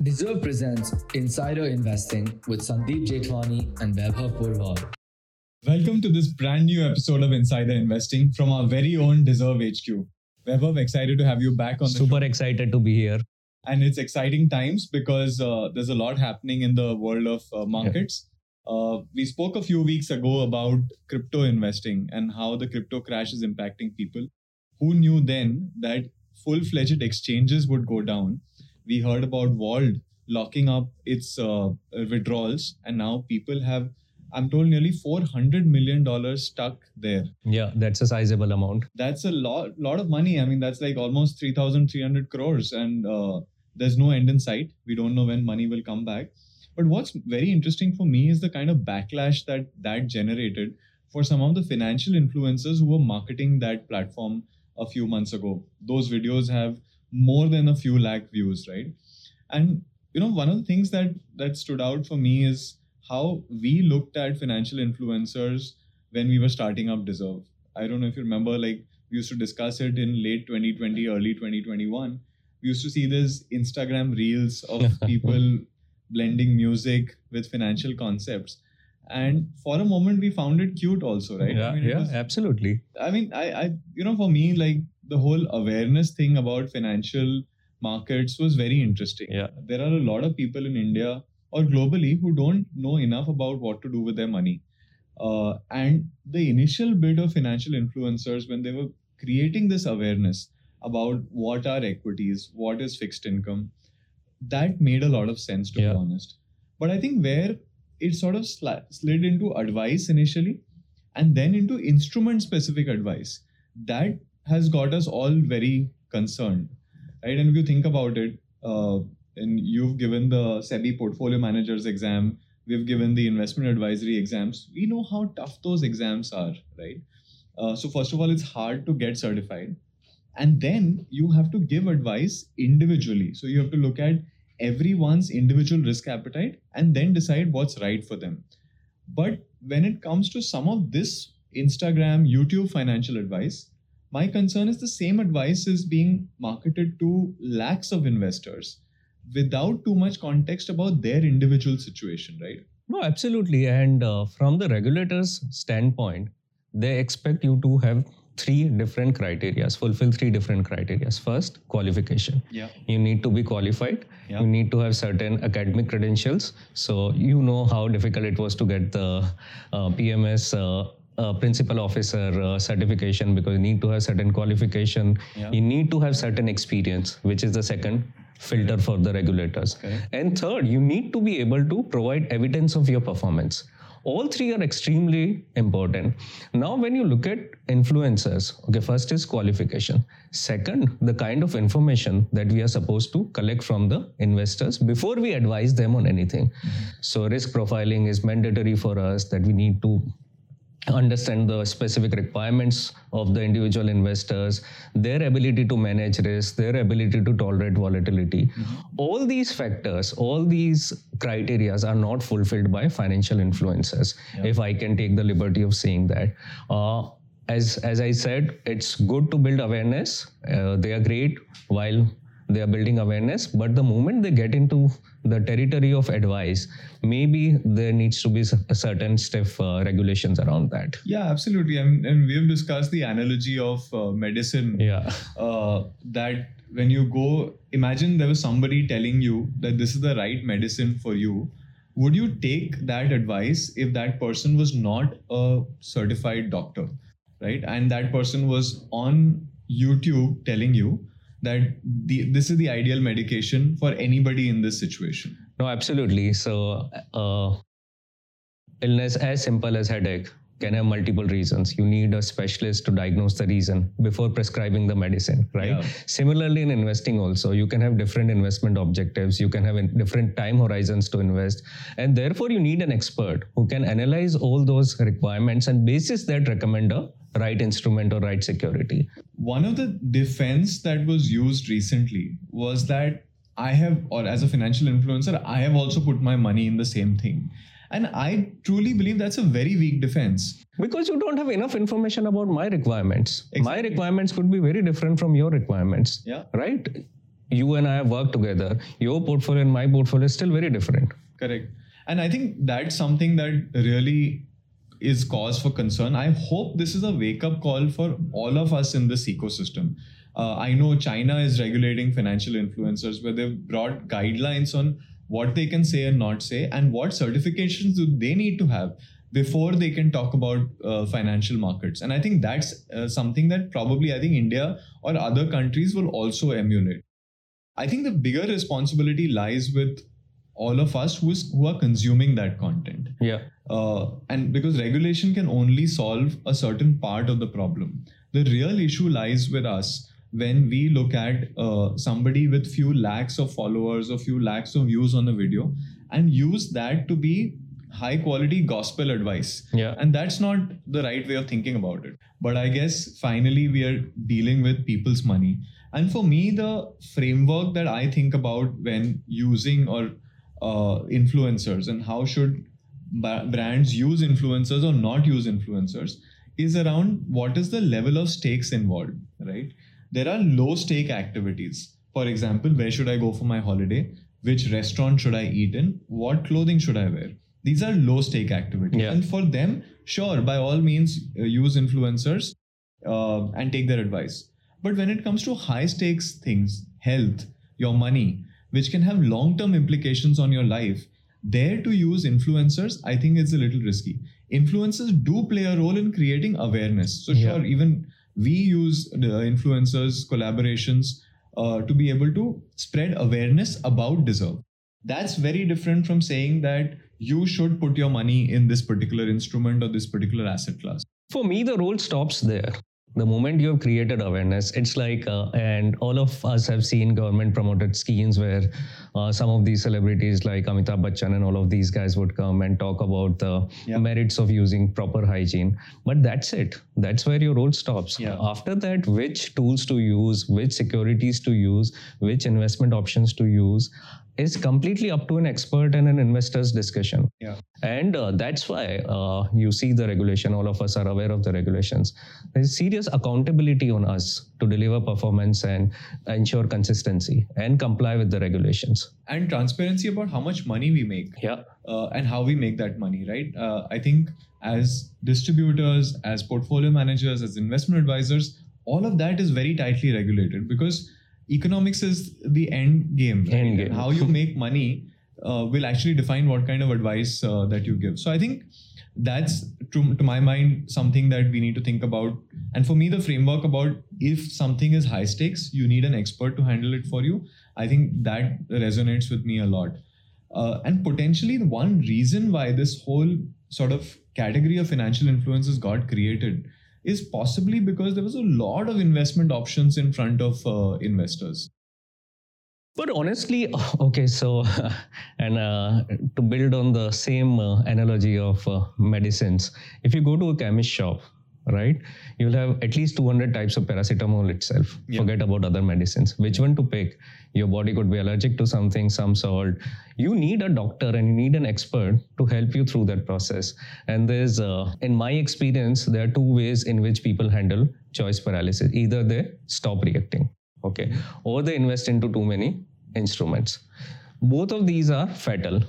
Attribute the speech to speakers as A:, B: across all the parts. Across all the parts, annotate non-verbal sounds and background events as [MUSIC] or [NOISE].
A: Dezerv presents Insider Investing with Sandeep Jethwani and Vaibhav Porwal.
B: Welcome to this brand new episode of Insider Investing from our very own Dezerv HQ. Vaibhav, excited to have you back on the
C: Super
B: show.
C: excited to be here.
B: And it's exciting times because uh, there's a lot happening in the world of uh, markets. Uh, we spoke a few weeks ago about crypto investing and how the crypto crash is impacting people. Who knew then that full fledged exchanges would go down? We heard about Vauld locking up its uh, withdrawals, and now people have, I'm told, nearly $400 million stuck there.
C: Yeah, that's a sizable amount.
B: That's a lot, lot of money. I mean, that's like almost 3,300 crores, and uh, there's no end in sight. We don't know when money will come back. But what's very interesting for me is the kind of backlash that that generated for some of the financial influencers who were marketing that platform a few months ago. Those videos have more than a few lakh views, right? And you know, one of the things that that stood out for me is how we looked at financial influencers when we were starting up Dezerv. I don't know if you remember, like we used to discuss it in late 2020, early 2021. We used to see these Instagram reels of [LAUGHS] people blending music with financial concepts. And for a moment, we found it cute, also, right?
C: Yeah,
B: I mean,
C: yeah,
B: was-
C: absolutely.
B: I mean, I, I, you know, for me, like the whole awareness thing about financial markets was very interesting.
C: Yeah.
B: There are a lot of people in India or globally who don't know enough about what to do with their money. Uh, and the initial bit of financial influencers, when they were creating this awareness about what are equities, what is fixed income, that made a lot of sense, to
C: Yeah.
B: be honest. But I think where it sort of sli- slid into advice initially and then into instrument specific advice, that has got us all very concerned, right? And if you think about it, uh, and you've given the SEBI portfolio managers exam, we've given the investment advisory exams, we know how tough those exams are, right? Uh, so, first of all, it's hard to get certified. And then you have to give advice individually. So, you have to look at everyone's individual risk appetite and then decide what's right for them. But when it comes to some of this Instagram, YouTube financial advice, my concern is the same advice is being marketed to lakhs of investors without too much context about their individual situation, right?
C: No, absolutely. And uh, from the regulator's standpoint, they expect you to have three different criterias, fulfill three different criterias. First, qualification.
B: Yeah.
C: You need to be qualified.
B: Yeah.
C: You need to have certain academic credentials. So you know how difficult it was to get the uh, PMS. Uh, uh, principal officer uh, certification because you need to have certain qualification.
B: Yeah.
C: you need to have certain experience which is the second filter for the regulators.
B: Correct.
C: and third you need to be able to provide evidence of your performance. All three are extremely important. Now when you look at influencers okay first is qualification. Second the kind of information that we are supposed to collect from the investors before we advise them on anything. So risk profiling is mandatory for us that we need to understand the specific requirements of the individual investors, their ability to manage risk, their ability to tolerate volatility. All these factors, all these criterias are not fulfilled by financial influencers. If I can take the liberty of saying that. Uh, as, as I said, it's good to build awareness. Uh, they are great while they are building awareness but the moment they get into the territory of advice maybe there needs to be s- certain stiff uh, regulations around that
B: Yeah, absolutely. And, and we have discussed the analogy of uh, medicine
C: yeah
B: uh, that when you go, imagine there was somebody telling you that this is the right medicine for you. Would you take that advice if that person was not a certified doctor, right? And that person was on YouTube telling you that the, this is the ideal medication for anybody in this situation.
C: no absolutely. So uh, illness as simple as headache can have multiple reasons. You need a specialist to diagnose the reason before prescribing the medicine right?
B: Yeah.
C: similarly in investing also you can have different investment objectives. You can have different time horizons to invest. And therefore you need an expert who can analyze all those requirements and basis that recommend a right instrument or right security
B: One of the defense that was used recently was that I have, or as a financial influencer, I have also put my money in the same thing. And I truly believe that's a very weak defense.
C: because you don't have enough information about my requirements my requirements could be very different from your requirements
B: Yeah.
C: right you and I have worked together, your portfolio and my portfolio is still very different.
B: Correct. And I think that's something that really is cause for concern. I hope this is a wake up call for all of us in this ecosystem. Uh, I know China is regulating financial influencers, where they've brought guidelines on what they can say and not say, and what certifications do they need to have before they can talk about uh, financial markets. And I think that's uh, something that probably I think India or other countries will also emulate. I think the bigger responsibility lies with all of us who's, who are consuming that content.
C: Yeah.
B: Uh, and because regulation can only solve a certain part of the problem. The real issue lies with us when we look at uh, somebody with few lakhs of followers or few lakhs of views on a video and use that to be high quality gospel advice.
C: Yeah.
B: And that's not the right way of thinking about it. But I guess finally we are dealing with people's money. And for me, the framework that I think about when using or uh, influencers and how should brands use influencers or not use influencers is around what is the level of stakes involved, right? There are low stake activities. For example, where should I go for my holiday? Which restaurant should I eat in? What clothing should I wear? These are low stake activities.
C: Yeah.
B: And for them, sure, by all means, uh, use influencers uh, and take their advice. But when it comes to high stakes things, health, your money, which can have long term implications on your life, there to use influencers, I think it's a little risky. Influencers do play a role in creating awareness. So,
C: Yeah.
B: sure, even we use the influencers, collaborations uh, to be able to spread awareness about Dezerv. That's very different from saying that you should put your money in this particular instrument or this particular asset class.
C: For me, the role stops there. The moment you have created awareness, it's like, uh, and all of us have seen government promoted schemes where uh, some of these celebrities like Amitabh Bachchan and all of these guys would come and talk about the
B: Yeah.
C: merits of using proper hygiene. But that's it. That's where your role stops.
B: Yeah.
C: After that, which tools to use, which securities to use, which investment options to use is completely up to an expert and an investor's discussion.
B: Yeah.
C: And uh, that's why uh, you see the regulation, all of us are aware of the regulations. There's serious accountability on us to deliver performance and ensure consistency and comply with the regulations.
B: And transparency about how much money we make.
C: Yeah.
B: uh, and how we make that money, right? Uh, I think as distributors, as portfolio managers, as investment advisors, all of that is very tightly regulated because economics is the end game. Right?
C: End game.
B: how you [LAUGHS] make money uh, will actually define what kind of advice uh, that you give. So I think that's to, to my mind something that we need to think about. And for me, the framework about if something is high stakes, you need an expert to handle it for you. I think that resonates with me a lot. Uh, and potentially the one reason why this whole sort of category of financial influences got created is possibly because there was a lot of investment options in front of uh, investors.
C: But honestly, [LAUGHS] okay, so, [LAUGHS] and uh, to build on the same uh, analogy of uh, medicines, if you go to a chemist shop, right, you'll have at least 200 types of paracetamol itself.
B: Yeah.
C: Forget about other medicines. Which one to pick? Your body could be allergic to something, some salt. You need a doctor and you need an expert to help you through that process. And there's, uh, in my experience, there are two ways in which people handle choice paralysis. Either they stop reacting, okay, or they invest into too many instruments. Both of these are fatal.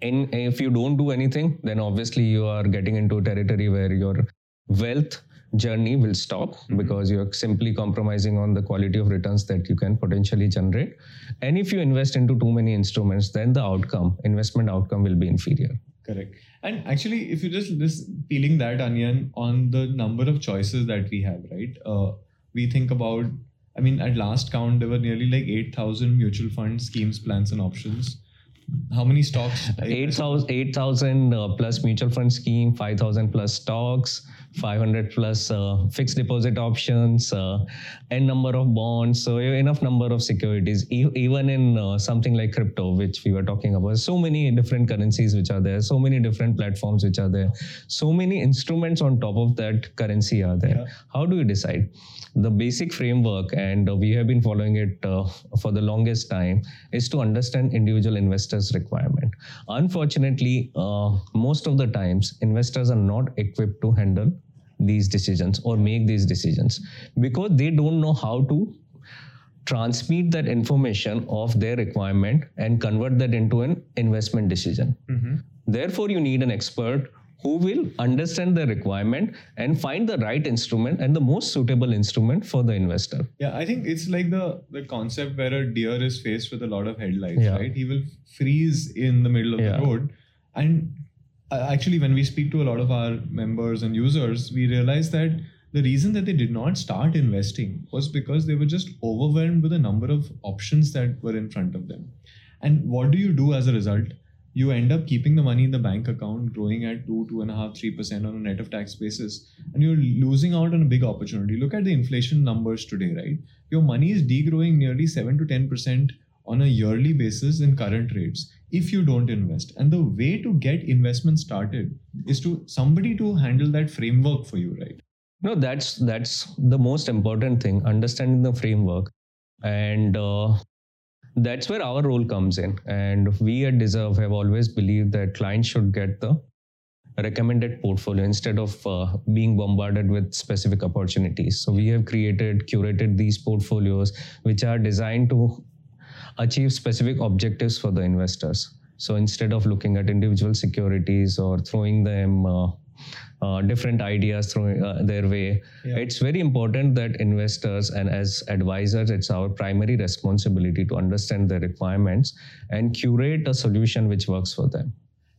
C: And if you don't do anything, then obviously you are getting into a territory where your wealth journey will stop because you're simply compromising on the quality of returns that you can potentially generate. And if you invest into too many instruments, then the outcome, investment outcome will be inferior.
B: Correct. And actually, if you just just peeling that onion on the number of choices that we have, right? Uh, we think about. I mean, at last count, there were nearly like eight thousand mutual fund schemes, plans, and options. How many stocks?
C: 8,000 8,000 uh, plus mutual fund scheme, 5,000 plus stocks, 500 plus uh, fixed deposit options, uh, n number of bonds, so enough number of securities. E- even in uh, something like crypto, which we were talking about, so many different currencies which are there, so many different platforms which are there, so many instruments on top of that currency are there.
B: Yeah.
C: How do you decide? The basic framework, and we have been following it uh, for the longest time, is to understand individual investors' requirement. Unfortunately, uh, most of the times, investors are not equipped to handle these decisions or make these decisions because they don't know how to transmit that information of their requirement and convert that into an investment decision. Mm-hmm. Therefore, you need an expert who will understand the requirement and find the right instrument and the most suitable instrument for the investor.
B: Yeah, I think it's like the the concept where a deer is faced with a lot of headlights,
C: Yeah.
B: right? He will freeze in the middle of
C: Yeah.
B: the road. And Uh, actually, when we speak to a lot of our members and users, we realize that the reason that they did not start investing was because they were just overwhelmed with the number of options that were in front of them. And what do you do as a result? You end up keeping the money in the bank account, growing at two, two and a half, three percent on a net of tax basis, and you're losing out on a big opportunity. Look at the inflation numbers today, right? Your money is degrowing nearly seven to ten percent on a yearly basis in current rates if you don't invest. And the way to get investment started is to somebody to handle that framework for you, right?
C: No, that's that's the most important thing. Understanding the framework, and uh, that's where our role comes in. And we at Dezerv have always believed that clients should get the recommended portfolio instead of uh, being bombarded with specific opportunities. So we have created, curated these portfolios, which are designed to achieve specific objectives for the investors. So instead of looking at individual securities or throwing them uh, uh, different ideas throwing uh, their way,
B: Yeah.
C: it's very important that investors and as advisors, it's our primary responsibility to understand their requirements and curate a solution which works for them.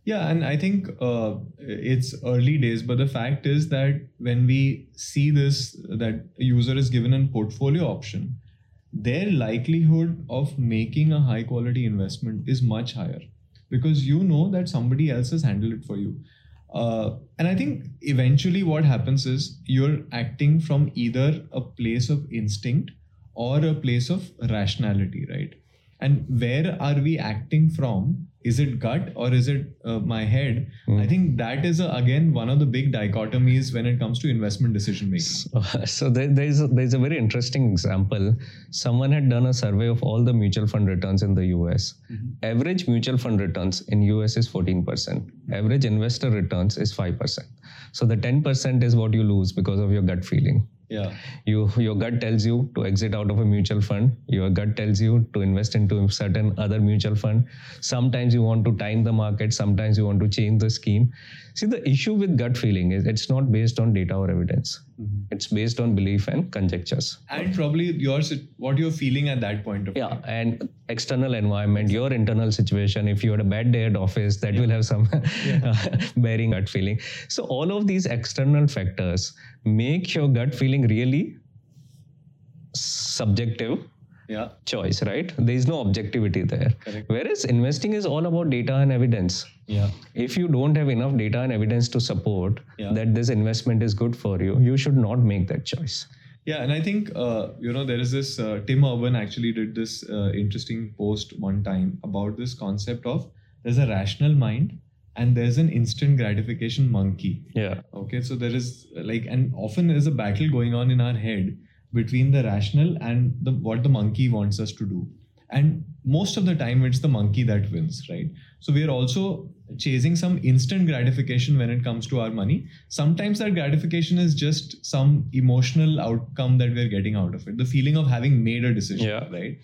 B: Yeah, and I think uh, it's early days, but the fact is that when we see this, that a user is given a portfolio option, their likelihood of making a high quality investment is much higher because you know that somebody else has handled it for you. Uh, and I think eventually what happens is you're acting from either a place of instinct or a place of rationality, right? And where are we acting from? Is it gut or is it uh, my head?
C: Mm.
B: I think that is a, again one of the big dichotomies when it comes to investment decision making.
C: So, [LAUGHS] so there, there's a, there's a very interesting example. Someone had done a survey of all the mutual fund returns in the US. Average mutual fund returns in US is 14%. Average investor returns is 5%. So the 10% is what you lose because of your gut feeling.
B: Yeah.
C: You your gut tells you to exit out of a mutual fund. Your gut tells you to invest into a certain other mutual fund. Sometimes you want to time the market. Sometimes you want to change the scheme. See, the issue with gut feeling is it's not based on data or evidence. Mm-hmm. It's based on belief and conjectures.
B: And probably yours, what you're feeling at that point of
C: Yeah,
B: time.
C: and external environment, your internal situation. If you had a bad day at office, that will have some [LAUGHS] bearing gut feeling. So all of these external factors make your gut feeling really subjective
B: Yeah.
C: choice, right? There is no objectivity there.
B: Correct.
C: Whereas investing is all about data and evidence.
B: Yeah.
C: If you don't have enough data and evidence to support
B: Yeah.
C: that this investment is good for you, you should not make that choice.
B: Yeah, and I think uh, you know there is this uh, Tim Urban actually did this uh, interesting post one time about this concept of there's a rational mind and there's an instant gratification monkey.
C: Yeah.
B: Okay, so there is like, and often there is a battle going on in our head between the rational and the what the monkey wants us to do, and most of the time it's the monkey that wins, right? So we are also chasing some instant gratification when it comes to our money. Sometimes that gratification is just some emotional outcome that we're getting out of it, the feeling of having made a decision,
C: Yeah.
B: right?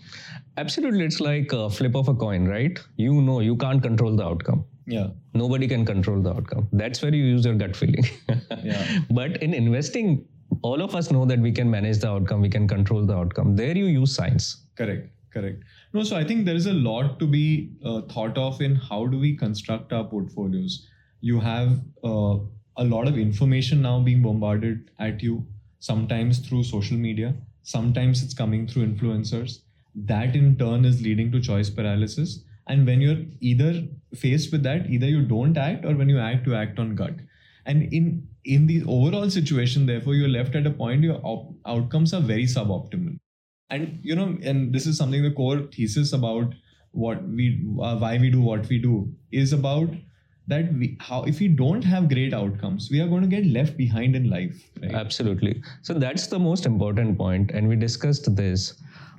C: Absolutely. It's like a flip of a coin, right? You know you can't control the outcome.
B: Yeah,
C: Nobody can control the outcome. That's where you use your gut feeling. [LAUGHS]
B: Yeah.
C: But in investing, all of us know that we can manage the outcome, we can control the outcome. There you use science.
B: Correct, correct. No, so I think there is a lot to be uh, thought of in how do we construct our portfolios. You have uh, a lot of information now being bombarded at you, sometimes through social media, sometimes it's coming through influencers. That in turn is leading to choice paralysis. And when you're either faced with that, either you don't act or when you act, you act on gut. And in in the overall situation, therefore, you're left at a point your op- outcomes are very suboptimal and you know and this is something the core thesis about what we uh, why we do what we do is about that we how if we don't have great outcomes we are going to get left behind in life right
C: Absolutely. So that's the most important point, and we discussed this.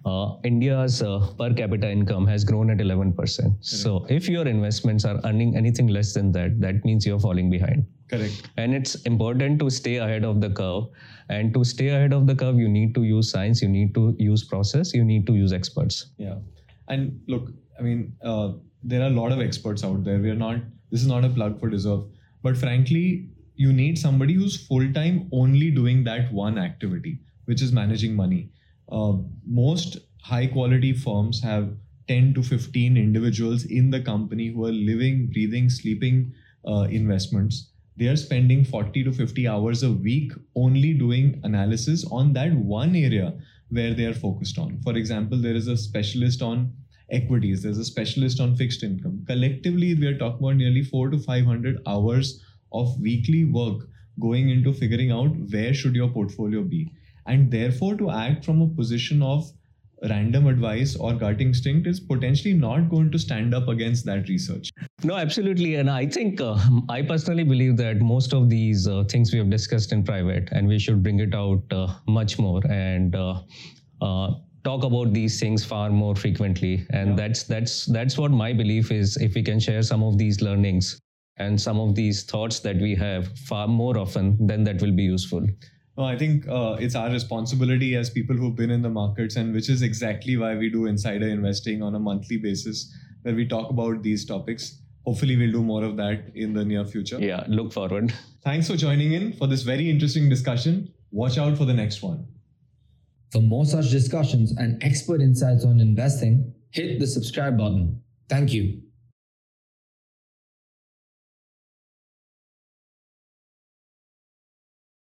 C: uh, India's uh, per capita income has grown at 11%. So if your investments are earning anything less than that, that means you're falling behind.
B: Correct.
C: And it's important to stay ahead of the curve. And to stay ahead of the curve, you need to use science, you need to use process, you need to use experts.
B: Yeah. And look, I mean, uh, there are a lot of experts out there. We are not, this is not a plug for Dezerv. But frankly, you need somebody who's full time only doing that one activity, which is managing money. Uh, most high quality firms have 10 to 15 individuals in the company who are living, breathing, sleeping uh, investments. They are spending 40 to 50 hours a week only doing analysis on that one area where they are focused on. For example, there is a specialist on equities, there's a specialist on fixed income. Collectively, we are talking about nearly four to 500 hours of weekly work going into figuring out where should your portfolio be and therefore to act from a position of random advice or gut instinct is potentially not going to stand up against that research
C: no absolutely and i think uh, i personally believe that most of these uh, things we have discussed in private and we should bring it out uh, much more and uh, uh, talk about these things far more frequently and yeah. that's that's that's what my belief is if we can share some of these learnings and some of these thoughts that we have far more often, then that will be useful.
B: No, I think uh, it's our responsibility as people who've been in the markets, and which is exactly why we do insider investing on a monthly basis, where we talk about these topics. Hopefully, we'll do more of that in the near future.
C: Yeah, look forward.
B: Thanks for joining in for this very interesting discussion. Watch out for the next one.
A: For more such discussions and expert insights on investing, hit the subscribe button. Thank you.